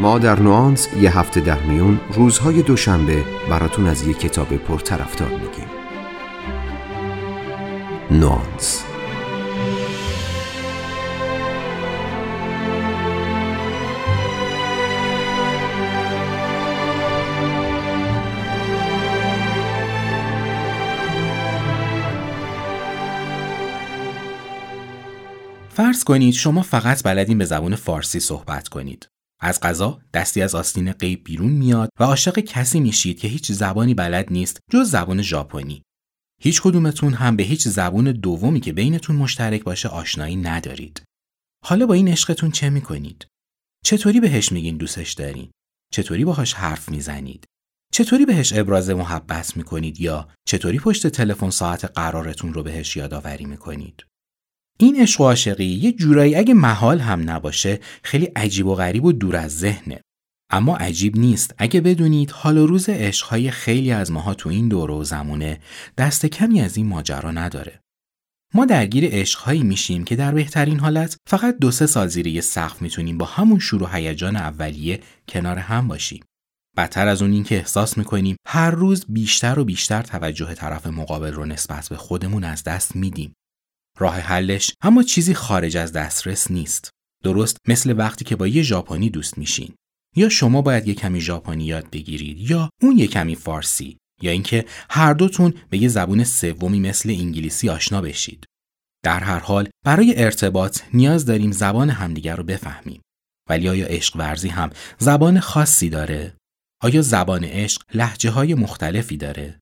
ما در نوانس یه هفته در میون روزهای دوشنبه براتون از یه کتاب پرطرفدار میگیم نوانس فرض کنید شما فقط بلدین به زبان فارسی صحبت کنید. از غذا دستی از آستین غیب بیرون میاد و عاشق کسی میشید که هیچ زبانی بلد نیست جز زبان ژاپنی. هیچ کدومتون هم به هیچ زبان دومی که بینتون مشترک باشه آشنایی ندارید. حالا با این عشقتون چه می‌کنید؟ چطوری بهش میگین دوستش دارین؟ چطوری باهاش حرف می‌زنید؟ چطوری بهش ابراز محبت می‌کنید یا چطوری پشت تلفن ساعت قرارتون رو بهش یادآوری می‌کنید؟ این عشق و عاشقی یه جورایی اگه محال هم نباشه خیلی عجیب و غریب و دور از ذهنه. اما عجیب نیست. اگه بدونید حال و روز عشقهای خیلی از ماها تو این دوره و زمونه دست کمی از این ماجرا نداره. ما درگیر عشقهایی میشیم که در بهترین حالت فقط دو سه سال زیر سقف می‌تونیم با همون شروع هیجان اولیه کنار هم باشیم. بدتر از اون این که احساس می‌کنیم هر روز بیشتر و بیشتر توجه طرف مقابل رو نسبت به خودمون از دست میدیم. راه حلش اما چیزی خارج از دسترس نیست. درست مثل وقتی که با یه ژاپنی دوست میشین. یا شما باید یه کمی ژاپنی یاد بگیرید یا اون یه کمی فارسی یا اینکه هر دوتون به یه زبون سومی مثل انگلیسی آشنا بشید. در هر حال برای ارتباط نیاز داریم زبان همدیگر رو بفهمیم. ولی آیا عشق ورزی هم زبان خاصی داره؟ آیا زبان عشق لحجه های مختلفی داره؟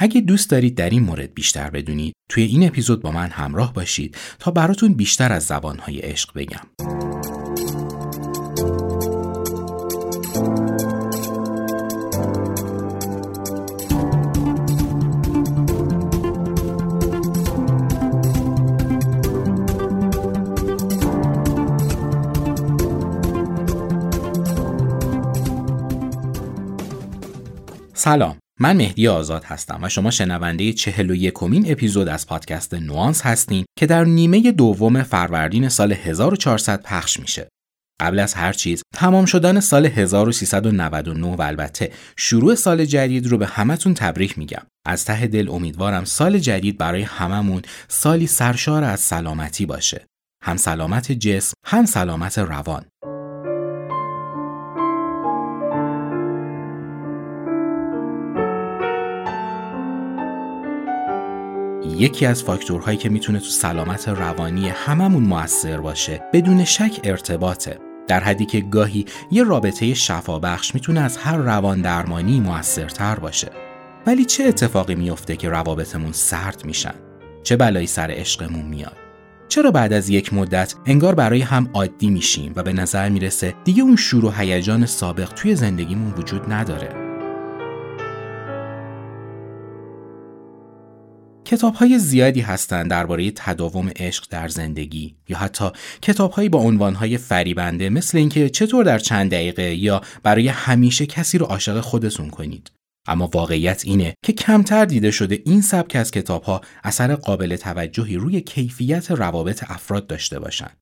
اگه دوست دارید در این مورد بیشتر بدونید توی این اپیزود با من همراه باشید تا براتون بیشتر از زبانهای عشق بگم. سلام من مهدی آزاد هستم و شما شنونده چهل و یکمین اپیزود از پادکست نوانس هستین که در نیمه دوم فروردین سال 1400 پخش میشه. قبل از هر چیز تمام شدن سال 1399 و البته شروع سال جدید رو به همتون تبریک میگم. از ته دل امیدوارم سال جدید برای هممون سالی سرشار از سلامتی باشه. هم سلامت جسم، هم سلامت روان. یکی از فاکتورهایی که می‌تونه تو سلامت روانی هممون موثر باشه بدون شک ارتباطه. در حدی که گاهی یه رابطه شفابخش می‌تونه از هر روان درمانی موثرتر باشه. ولی چه اتفاقی میفته که روابطمون سرد میشن؟ چه بلایی سر عشقمون میاد؟ چرا بعد از یک مدت انگار برای هم عادی میشیم و به نظر می‌رسه دیگه اون شور و هیجان سابق توی زندگیمون وجود نداره؟ کتاب های زیادی هستند درباره تداوم عشق در زندگی یا حتی کتاب هایی با عنوان های فریبنده مثل اینکه چطور در چند دقیقه یا برای همیشه کسی رو عاشق خودتون کنید. اما واقعیت اینه که کمتر دیده شده این سبک از کتاب ها اثر قابل توجهی روی کیفیت روابط افراد داشته باشند.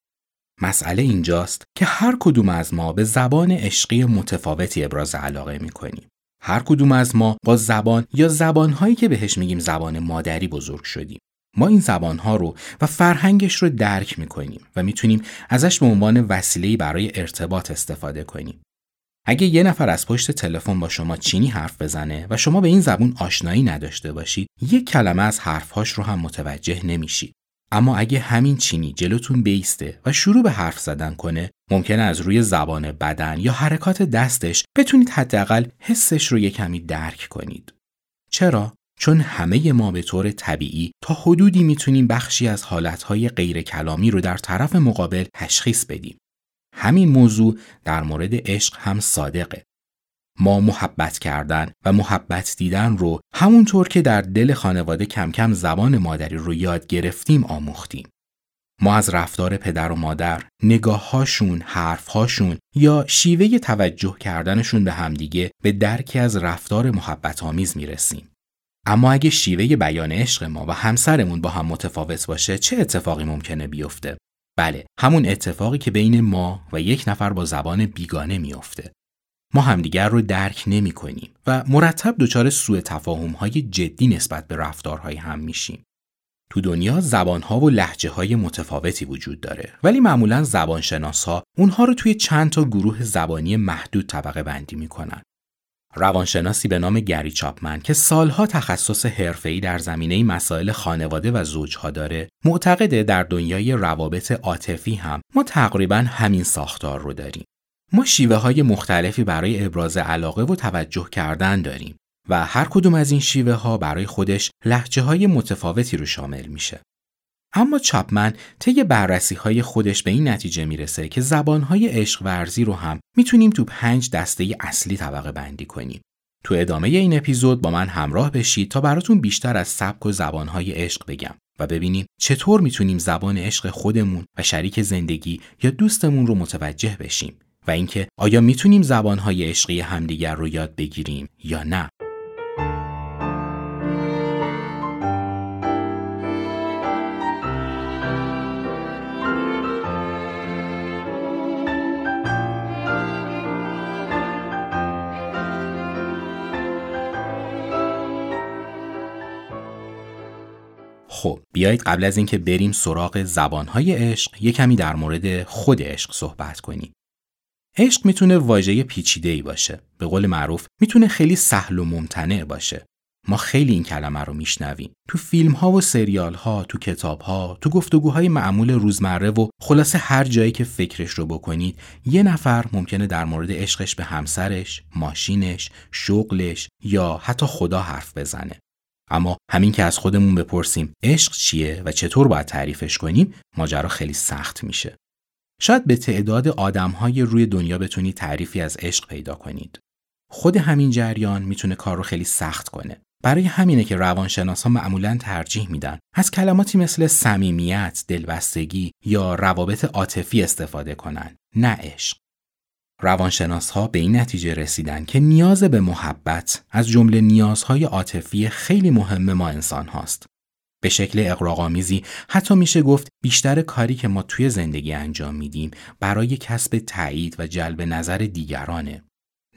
مسئله اینجاست که هر کدوم از ما به زبان عشقی متفاوتی ابراز علاقه می کنیم. هر کدوم از ما با زبان یا زبانهایی که بهش میگیم زبان مادری بزرگ شدیم. ما این زبانها رو و فرهنگش رو درک می‌کنیم و می‌تونیم ازش به عنوان وسیله‌ای برای ارتباط استفاده کنیم. اگه یه نفر از پشت تلفن با شما چینی حرف بزنه و شما به این زبون آشنایی نداشته باشید، یک کلمه از حرفهاش رو هم متوجه نمیشید. اما اگه همین چینی جلوتون بیسته و شروع به حرف زدن کنه ممکنه از روی زبان بدن یا حرکات دستش بتونید حداقل حسش رو یه کمی درک کنید. چرا؟ چون همه ما به طور طبیعی تا حدودی می‌تونیم بخشی از حالتهای غیر کلامی رو در طرف مقابل تشخیص بدیم. همین موضوع در مورد عشق هم صادقه. ما محبت کردن و محبت دیدن رو همونطور که در دل خانواده کم کم زبان مادری رو یاد گرفتیم آموختیم. ما از رفتار پدر و مادر، نگاههاشون، حرفهاشون یا شیوه توجه کردنشون به همدیگه به درکی از رفتار محبت آمیز می‌رسیم. اما اگه شیوه بیان عشق ما و همسرمون با هم متفاوت باشه چه اتفاقی ممکنه بیفته؟ بله همون اتفاقی که بین ما و یک نفر با زبان بیگانه میافته ما همدیگر رو درک نمی کنیم و مرتب دچار سوء تفاهم های جدی نسبت به رفتارهای هم میشیم. تو دنیا زبانها و لحجه های متفاوتی وجود داره ولی معمولا زبانشناس ها اونها رو توی چند تا گروه زبانی محدود طبقه بندی می‌کنن. روانشناسی به نام گری چاپمن که سالها تخصص حرفه‌ای در زمینه مسائل خانواده و زوجها داره معتقده در دنیای روابط عاطفی هم ما تقریبا همین ساختار رو داریم ما شیوه های مختلفی برای ابراز علاقه و توجه کردن داریم و هر کدوم از این شیوه ها برای خودش لحجه های متفاوتی رو شامل میشه. اما چاپمن طی بررسی های خودش به این نتیجه می‌رسه که زبان های عشق ورزی رو هم می‌تونیم تو پنج دسته اصلی طبقه بندی کنیم. تو ادامه این اپیزود با من همراه بشید تا براتون بیشتر از سبک و زبانهای عشق بگم و ببینیم چطور می‌تونیم زبان عشق خودمون و شریک زندگی یا دوستمون رو متوجه بشیم و اینکه آیا می‌تونیم زبانهای عشقی همدیگر رو یاد بگیریم یا نه خب بیایید قبل از اینکه بریم سراغ زبانهای عشق یه کمی در مورد خود عشق صحبت کنیم. عشق می‌تونه واژه پیچیده ای باشه. به قول معروف می‌تونه خیلی سهل و ممتنع باشه. ما خیلی این کلمه رو میشنویم. تو فیلم ها و سریال ها، تو کتاب ها، تو گفتگوهای معمول روزمره و خلاصه هر جایی که فکرش رو بکنید، یه نفر ممکنه در مورد عشقش به همسرش، ماشینش، شغلش یا حتی خدا حرف بزنه. اما همین که از خودمون بپرسیم عشق چیه و چطور باید تعریفش کنیم ماجرا خیلی سخت میشه شاید به تعداد آدمهای روی دنیا بتونید تعریفی از عشق پیدا کنید. خود همین جریان می‌تونه کار رو خیلی سخت کنه. برای همینه که روانشناس ها معمولا ترجیح میدن از کلماتی مثل صمیمیت، دلبستگی یا روابط عاطفی استفاده کنن نه عشق. روانشناس ها به این نتیجه رسیدن که نیاز به محبت از جمله نیازهای عاطفی خیلی مهم ما انسان هاست. به شکل اقراقامیزی حتی میشه گفت بیشتر کاری که ما توی زندگی انجام میدیم برای کسب تایید و جلب نظر دیگرانه.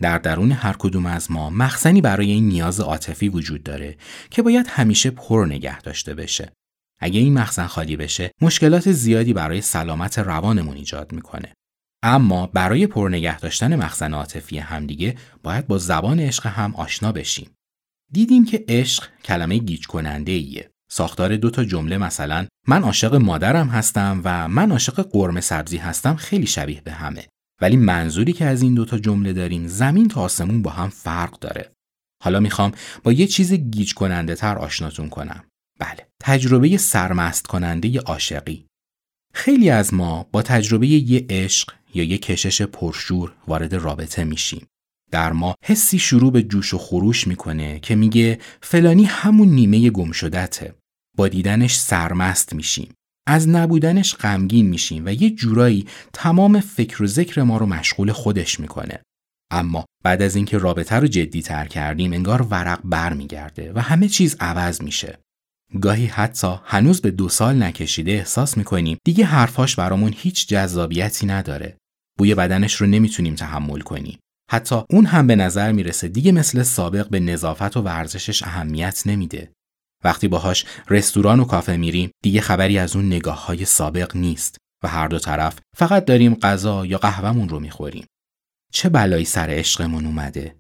در درون هر کدوم از ما مخزنی برای این نیاز عاطفی وجود داره که باید همیشه پر نگه داشته بشه. اگه این مخزن خالی بشه، مشکلات زیادی برای سلامت روانمون ایجاد می‌کنه. اما برای پرنگه داشتن مخزن عاطفی همدیگه باید با زبان عشق هم آشنا بشیم. دیدیم که عشق کلمه گیج کننده ایه. ساختار دو تا جمله مثلا من عاشق مادرم هستم و من عاشق قرمه سبزی هستم خیلی شبیه به همه. ولی منظوری که از این دوتا جمله داریم زمین تا آسمون با هم فرق داره. حالا می‌خوام با یه چیز گیج کننده تر آشناتون کنم. بله، تجربه سرمست کننده عاشقی. خیلی از ما با تجربه یه عشق یا یه کشش پرشور وارد رابطه میشیم. در ما حسی شروع به جوش و خروش می‌کنه که میگه فلانی همون نیمه گم شدته. با دیدنش سرمست میشیم. از نبودنش غمگین میشیم و یه جورایی تمام فکر و ذکر ما رو مشغول خودش می‌کنه. اما بعد از اینکه رابطه رو جدی تر کردیم انگار ورق بر میگرده و همه چیز عوض میشه. گاهی حتی هنوز به دو سال نکشیده احساس می‌کنیم دیگه حرفاش برامون هیچ جذابیتی نداره. بوی بدنش رو نمی‌تونیم تحمل کنیم. حتی اون هم به نظر می‌رسه دیگه مثل سابق به نظافت و ورزشش اهمیت نمیده. وقتی باهاش رستوران و کافه میریم دیگه خبری از اون نگاه های سابق نیست و هر دو طرف فقط داریم غذا یا قهوهمون رو می‌خوریم. چه بلایی سر عشقمون اومده؟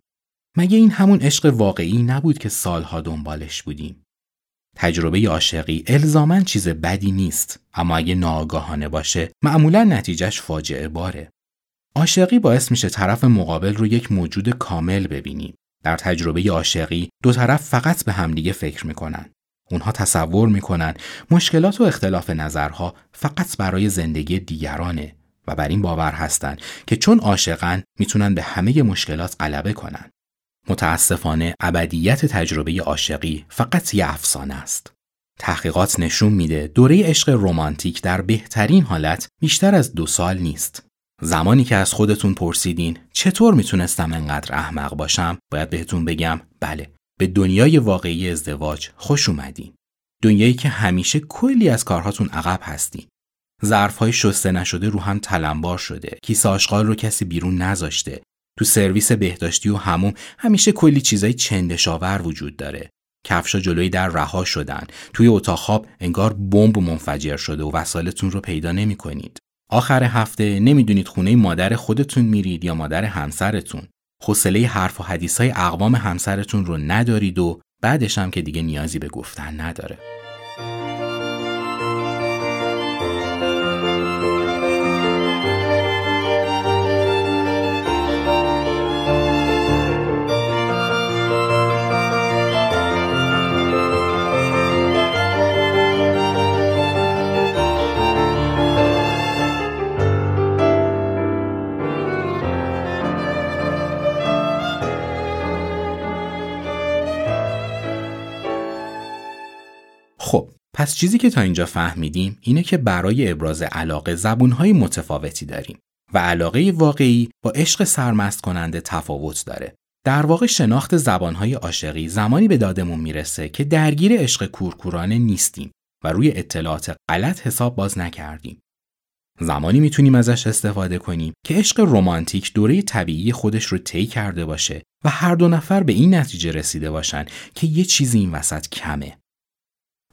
مگه این همون عشق واقعی نبود که سالها دنبالش بودیم؟ تجربه عاشقی الزاما چیز بدی نیست اما اگه ناآگاهانه باشه معمولا نتیجهش فاجعه باره عاشقی باعث میشه طرف مقابل رو یک موجود کامل ببینیم در تجربه عاشقی دو طرف فقط به همدیگه فکر می‌کنن اونها تصور می‌کنن مشکلات و اختلاف نظرها فقط برای زندگی دیگرانه و بر این باور هستن که چون عاشقن می‌تونن به همه مشکلات غلبه کنن متاسفانه ابدیت تجربه عاشقی فقط یه افسانه است. تحقیقات نشون میده دوره عشق رمانتیک در بهترین حالت بیشتر از دو سال نیست. زمانی که از خودتون پرسیدین چطور می‌تونستم انقدر احمق باشم باید بهتون بگم بله به دنیای واقعی ازدواج خوش اومدین. دنیایی که همیشه کلی از کارهاتون عقب هستین. ظرفهای شسته نشده رو هم تلمبار شده کیسه آشغال رو کسی بیرون نذاشته تو سرویس بهداشتی و هموم همیشه کلی چیزای چندشاور وجود داره کفشا جلوی در رها شدن توی اتاق خواب انگار بمب منفجر شده و وسایلتون رو پیدا نمی کنید. آخر هفته نمی‌دونید خونه مادر خودتون میرید یا مادر همسرتون. حوصله حرف و حدیث های اقوام همسرتون رو ندارید و بعدش هم که دیگه نیازی به گفتن نداره. خب پس چیزی که تا اینجا فهمیدیم اینه که برای ابراز علاقه زبونهای متفاوتی داریم و علاقه واقعی با عشق سرمست کننده تفاوت داره. در واقع شناخت زبانهای عاشقی زمانی به دادمون می‌رسه که درگیر عشق کورکورانه نیستیم و روی اطلاعات غلط حساب باز نکردیم. زمانی می‌تونیم ازش استفاده کنیم که عشق رمانتیک دوره طبیعی خودش رو طی کرده باشه و هر دو نفر به این نتیجه رسیده باشن که یه چیزی این وسط کمه.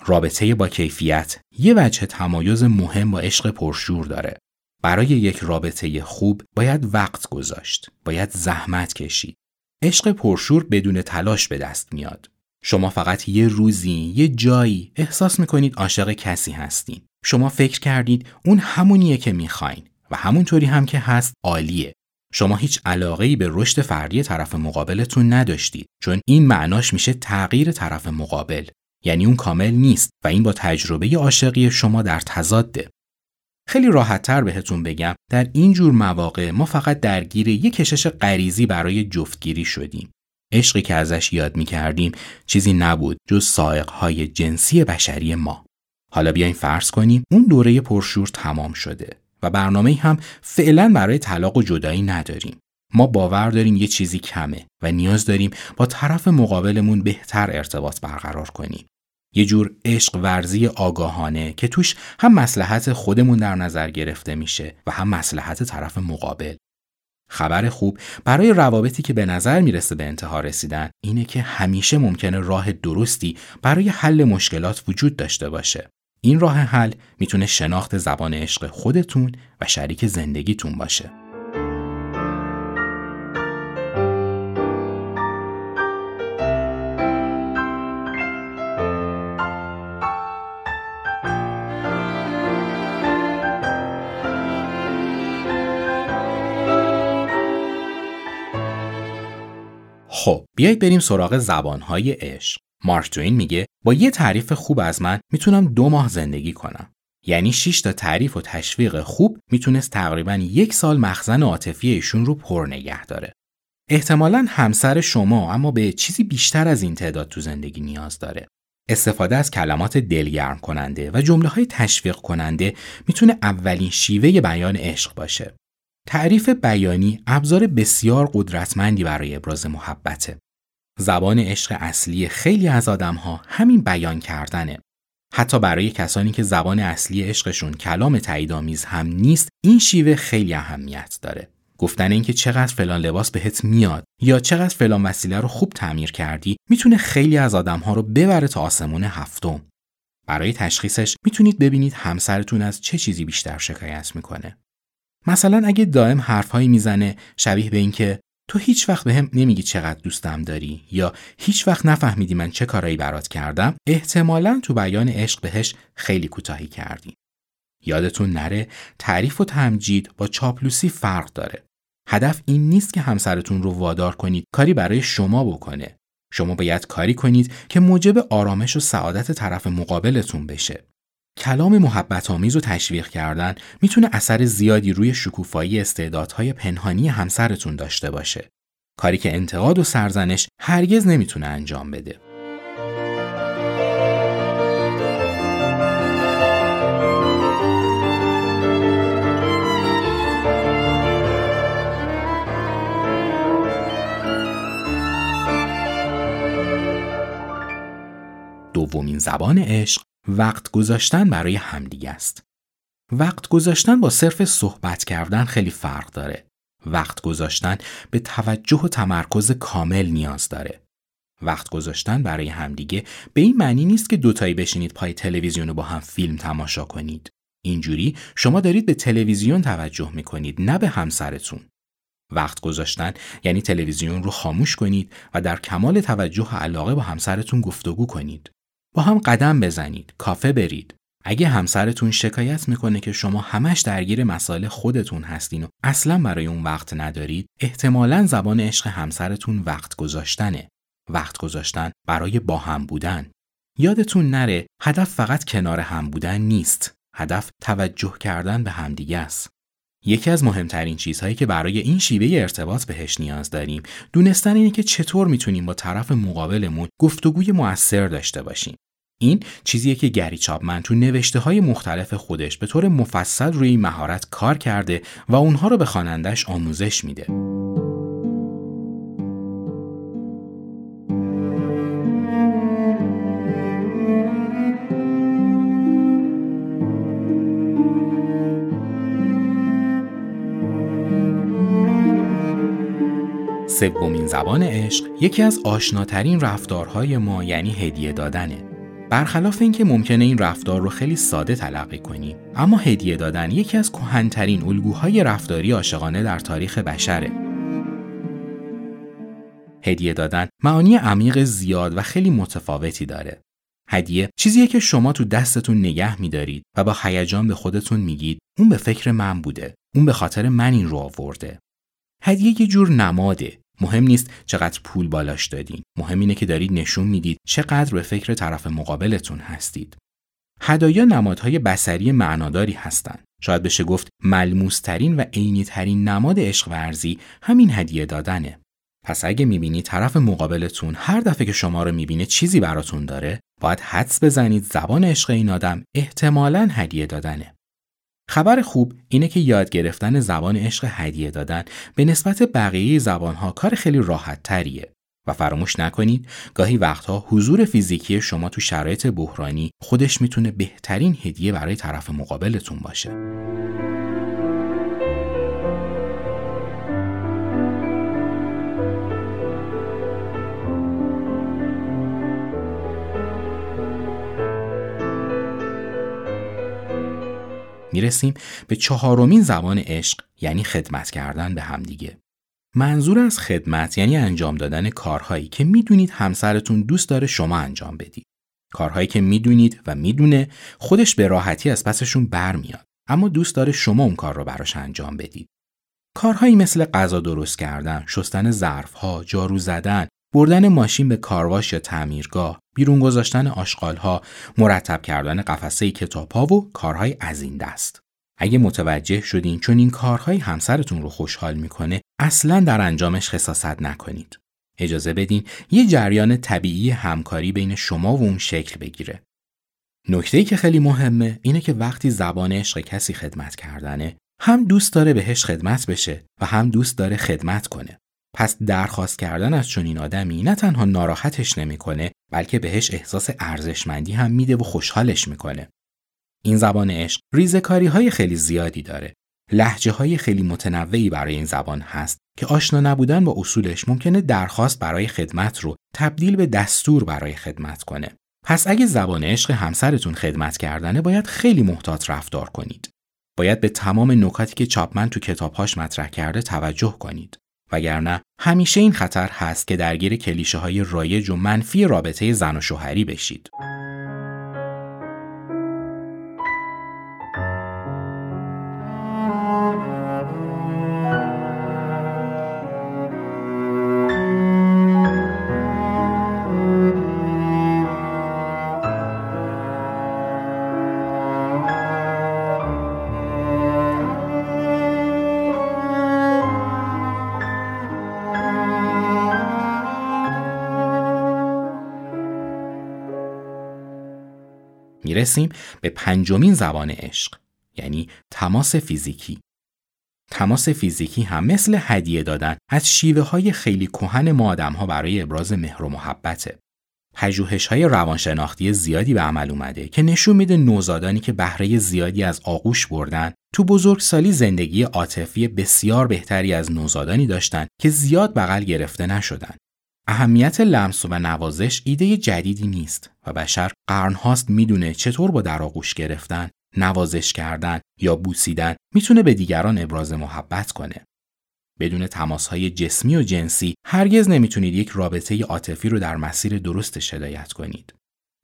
رابطه با کیفیت یه وجه تمایز مهم با عشق پرشور داره. برای یک رابطه خوب باید وقت گذاشت، باید زحمت کشید. عشق پرشور بدون تلاش به دست میاد. شما فقط یه روزی، یه جایی احساس می‌کنید عاشق کسی هستین. شما فکر کردید اون همونیه که می‌خواین و همونطوری هم که هست عالیه. شما هیچ علاقه به رشد فردی طرف مقابلتون نداشتید چون این معناش میشه تغییر طرف مقابل یعنی اون کامل نیست و این با تجربه عاشقی شما در تضاده. خیلی راحتتر بهتون بگم در این جور مواقع ما فقط درگیر یک کشش غریزی برای جفتگیری شدیم. عشقی که ازش یاد می کردیم چیزی نبود جز سائقهای جنسی بشری ما. حالا بیاین فرض کنیم اون دوره پرشور تمام شده و برنامه هم فعلا برای طلاق و جدایی نداریم. ما باور داریم یه چیزی کمه و نیاز داریم با طرف مقابلمون بهتر ارتباط برقرار کنیم. یه جور عشق ورزی آگاهانه که توش هم مسلحت خودمون در نظر گرفته میشه و هم مسلحت طرف مقابل. خبر خوب برای روابطی که به نظر می‌رسه به انتها رسیدن اینه که همیشه ممکنه راه درستی برای حل مشکلات وجود داشته باشه. این راه حل می‌تونه شناخت زبان عشق خودتون و شریک زندگیتون باشه. خب بیایید بریم سراغ زبانهای عشق. مارک توین میگه با یه تعریف خوب از من می‌تونم دو ماه زندگی کنم. یعنی 6 تا تعریف و تشویق خوب می‌تونست تقریبا یک سال مخزن عاطفی ایشون رو پر نگه داره. احتمالا همسر شما اما به چیزی بیشتر از این تعداد تو زندگی نیاز داره. استفاده از کلمات دلگرم کننده و جمله های تشویق کننده می‌تونه اولین شیوه بیان عشق باشه. تعریف بیانی ابزار بسیار قدرتمندی برای ابراز محبته. زبان عشق اصلی خیلی از آدمها همین بیان کردنه. حتی برای کسانی که زبان اصلی عشقشون کلام تاییدآمیز هم نیست، این شیوه خیلی اهمیت داره. گفتن اینکه چقدر فلان لباس بهت میاد یا چقدر فلان وسیله رو خوب تعمیر کردی می‌تونه خیلی از آدمها رو ببره تا آسمون هفتم. برای تشخیصش می‌تونید ببینید همسرتون از چه چیزی بیشتر شکایت می‌کنه. مثلا اگه دائم حرفهایی می‌زنه شبیه به اینکه تو هیچ وقت بهم به نمیگی چقدر دوستم داری یا هیچ وقت نفهمیدی من چه کارایی برات کردم احتمالا تو بیان عشق بهش خیلی کوتاهی کردی. یادتون نره تعریف و تمجید با چاپلوسی فرق داره. هدف این نیست که همسرتون رو وادار کنید کاری برای شما بکنه. شما باید کاری کنید که موجب آرامش و سعادت طرف مقابلتون بشه. کلام محبت آمیز و تشویق کردن می‌تونه اثر زیادی روی شکوفایی استعدادهای پنهانی همسرتون داشته باشه. کاری که انتقاد و سرزنش هرگز نمی‌تونه انجام بده. دومین زبان عشق وقت گذاشتن برای همدیگه است. وقت گذاشتن با صرف صحبت کردن خیلی فرق داره. وقت گذاشتن به توجه و تمرکز کامل نیاز داره. وقت گذاشتن برای همدیگه به این معنی نیست که دوتایی بشینید پای تلویزیون رو با هم فیلم تماشا کنید. اینجوری شما دارید به تلویزیون توجه می‌کنید نه به همسرتون. وقت گذاشتن یعنی تلویزیون رو خاموش کنید و در کمال توجه و علاقه با همسرتون گفتگو کنید. با هم قدم بزنید، کافه برید. اگه همسرتون شکایت می‌کنه که شما همش درگیر مسائل خودتون هستین و اصلا برای اون وقت ندارید، احتمالا زبان عشق همسرتون وقت گذاشتنه. وقت گذاشتن برای با هم بودن. یادتون نره هدف فقط کنار هم بودن نیست. هدف توجه کردن به همدیگه است. یکی از مهمترین چیزهایی که برای این شیوه ارتباط بهش نیاز داریم دونستن اینه که چطور می‌تونیم با طرف مقابلمون گفتگوی موثر داشته باشیم. این چیزیه که گری چاپمن تو نوشته های مختلف خودش به طور مفصل روی این مهارت کار کرده و اونها رو به خوانندش آموزش میده. سومین زبان عشق یکی از آشناترین رفتارهای ما یعنی هدیه دادنه. برخلاف اینکه ممکنه این رفتار رو خیلی ساده تلقی کنیم اما هدیه دادن یکی از کهنترین الگوهای رفتاری عاشقانه در تاریخ بشره. هدیه دادن معانی عمیق زیاد و خیلی متفاوتی داره. هدیه چیزیه که شما تو دستتون نگه میدارید و با هیجان به خودتون میگید اون به فکر من بوده. اون به خاطر من این رو آورده. هدیه یه جور نماده مهم نیست چقدر پول بالاش دادین. مهم اینه که دارید نشون می‌دید چقدر به فکر طرف مقابلتون هستید. هدایا نمادهای بسری معناداری هستند. شاید بشه گفت ملموسترین و عینیترین نماد عشق ورزی همین هدیه دادنه. پس اگه می‌بینی طرف مقابلتون هر دفعه که شما رو می‌بینه چیزی براتون داره باید حدس بزنید زبان عشق این آدم احتمالا هدیه دادنه. خبر خوب اینه که یاد گرفتن زبان عشق هدیه دادن به نسبت بقیه زبانها کار خیلی راحت تریه و فراموش نکنید گاهی وقتها حضور فیزیکی شما تو شرایط بحرانی خودش می‌تونه بهترین هدیه برای طرف مقابلتون باشه. می‌رسیم به چهارمین زبان عشق یعنی خدمت کردن به همدیگه. منظور از خدمت یعنی انجام دادن کارهایی که می‌دونید همسرتون دوست داره شما انجام بدید. کارهایی که می‌دونید و می‌دونه خودش به راحتی از پسشون برمیاد اما دوست داره شما اون کار رو براش انجام بدید. کارهایی مثل غذا درست کردن، شستن ظرفها، جارو زدن، بردن ماشین به کارواش یا تعمیرگاه، بیرون گذاشتن آشغالها، مرتب کردن قفسه کتابها و کارهای از این دست. اگه متوجه شدین چون این کارهای همسرتون رو خوشحال می‌کنه اصلا در انجامش خصاصت نکنید. اجازه بدین یه جریان طبیعی همکاری بین شما و اون شکل بگیره. نکته که خیلی مهمه اینه که وقتی زبان عشق کسی خدمت کردنه هم دوست داره بهش خدمت بشه و هم دوست داره خدمت کنه. پس درخواست کردن از چنین آدمی نه تنها ناراحتش نمی‌کنه بلکه بهش احساس ارزشمندی هم میده و خوشحالش می‌کنه. این زبان عشق ریزکاری های خیلی زیادی داره. لحجه های خیلی متنوعی برای این زبان هست که آشنا نبودن با اصولش ممکنه درخواست برای خدمت رو تبدیل به دستور برای خدمت کنه. پس اگه زبان عشق همسرتون خدمت کردنه باید خیلی محتاط رفتار کنید. باید به تمام نکاتی که چاپمن تو کتابهاش مطرح کرده توجه کنید. وگرنه همیشه این خطر هست که درگیر کلیشه های رایج و منفی رابطه زن و شوهری بشید. می‌رسیم به پنجمین زبان عشق یعنی تماس فیزیکی تماس فیزیکی هم مثل هدیه دادن از شیوه های خیلی کهن ما آدم ها برای ابراز مهر و محبته پژوهش های روانشناختی زیادی به عمل اومده که نشون میده نوزادانی که بهره زیادی از آغوش بردن تو بزرگسالی زندگی عاطفی بسیار بهتری از نوزادانی داشتن که زیاد بغل گرفته نشدن. اهمیت لمس و نوازش ایده جدیدی نیست و بشر قرنهاست می‌دونه چطور با در آغوش گرفتن، نوازش کردن یا بوسیدن می‌تونه به دیگران ابراز محبت کنه. بدون های جسمی و جنسی هرگز نمی‌تونید یک رابطه عاطفی رو در مسیر درست هدایت کنید.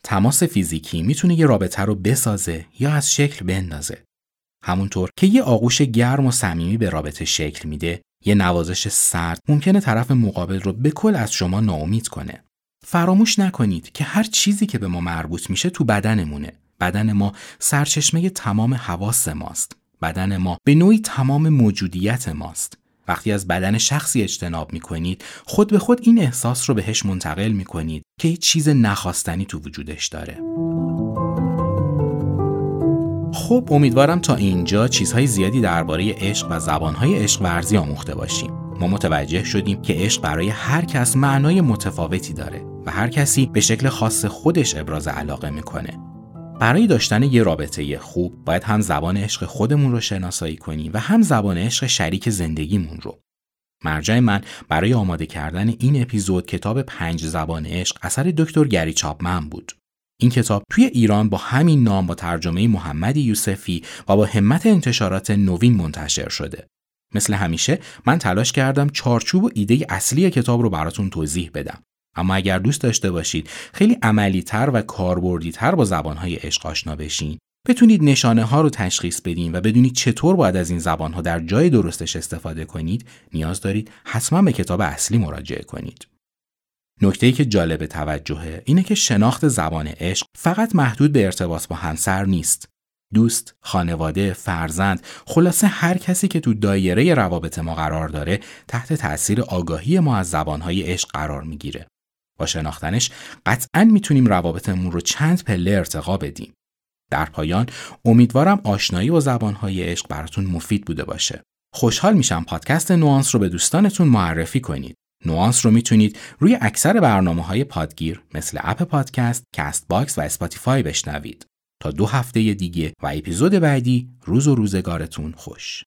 تماس فیزیکی می‌تونه یه رابطه رو بسازه یا از شکل بندازه. همونطور که یه آغوش گرم و صمیمی به رابطه شکل میده، یه نوازش سرد ممکنه طرف مقابل رو به کل از شما ناامید کنه. فراموش نکنید که هر چیزی که به ما مربوط میشه تو بدنمونه. بدن ما سرچشمه تمام حواس ماست. بدن ما به نوعی تمام موجودیت ماست. وقتی از بدن شخصی اجتناب می کنید خود به خود این احساس رو بهش منتقل می کنید که هیچ چیز نخواستنی تو وجودش داره خب امیدوارم تا اینجا چیزهای زیادی درباره عشق و زبانهای عشق ورزی آموخته باشیم ما متوجه شدیم که عشق برای هر کس معنای متفاوتی داره و هر کسی به شکل خاص خودش ابراز علاقه می‌کنه برای داشتن یه رابطه خوب باید هم زبان عشق خودمون رو شناسایی کنیم و هم زبان عشق شریک زندگیمون رو. مرجع من برای آماده کردن این اپیزود کتاب پنج زبان عشق اثر دکتر گری چاپمن بود. این کتاب توی ایران با همین نام با ترجمه محمد یوسفی و با همت انتشارات نوین منتشر شده. مثل همیشه من تلاش کردم چارچوب و ایده اصلی کتاب رو براتون توضیح بدم. اما اگر دوست داشته باشید خیلی عملی تر و کاربردی تر با زبانهای عشق آشنا بشین بتونید نشانه ها رو تشخیص بدین و بدونید چطور باید از این زبان ها در جای درستش استفاده کنید نیاز دارید حتما به کتاب اصلی مراجعه کنید نکته که جالب توجهه اینه که شناخت زبان عشق فقط محدود به ارتباط با همسر نیست دوست، خانواده، فرزند، خلاصه هر کسی که تو دایره روابط ما قرار داره تحت تأثیر آگاهی ما از زبانهای عشق قرار می‌گیره. با شناختنش قطعا می‌تونیم روابطمون رو چند پله ارتقا بدیم. در پایان امیدوارم آشنایی با زبانهای عشق براتون مفید بوده باشه. خوشحال میشم پادکست نوانس رو به دوستانتون معرفی کنید. نوانس رو می‌تونید روی اکثر برنامه های پادگیر مثل Apple Podcast، Castbox و Spotify بشنوید. تا دو هفته دیگه و اپیزود بعدی روز و روزگارتون خوش.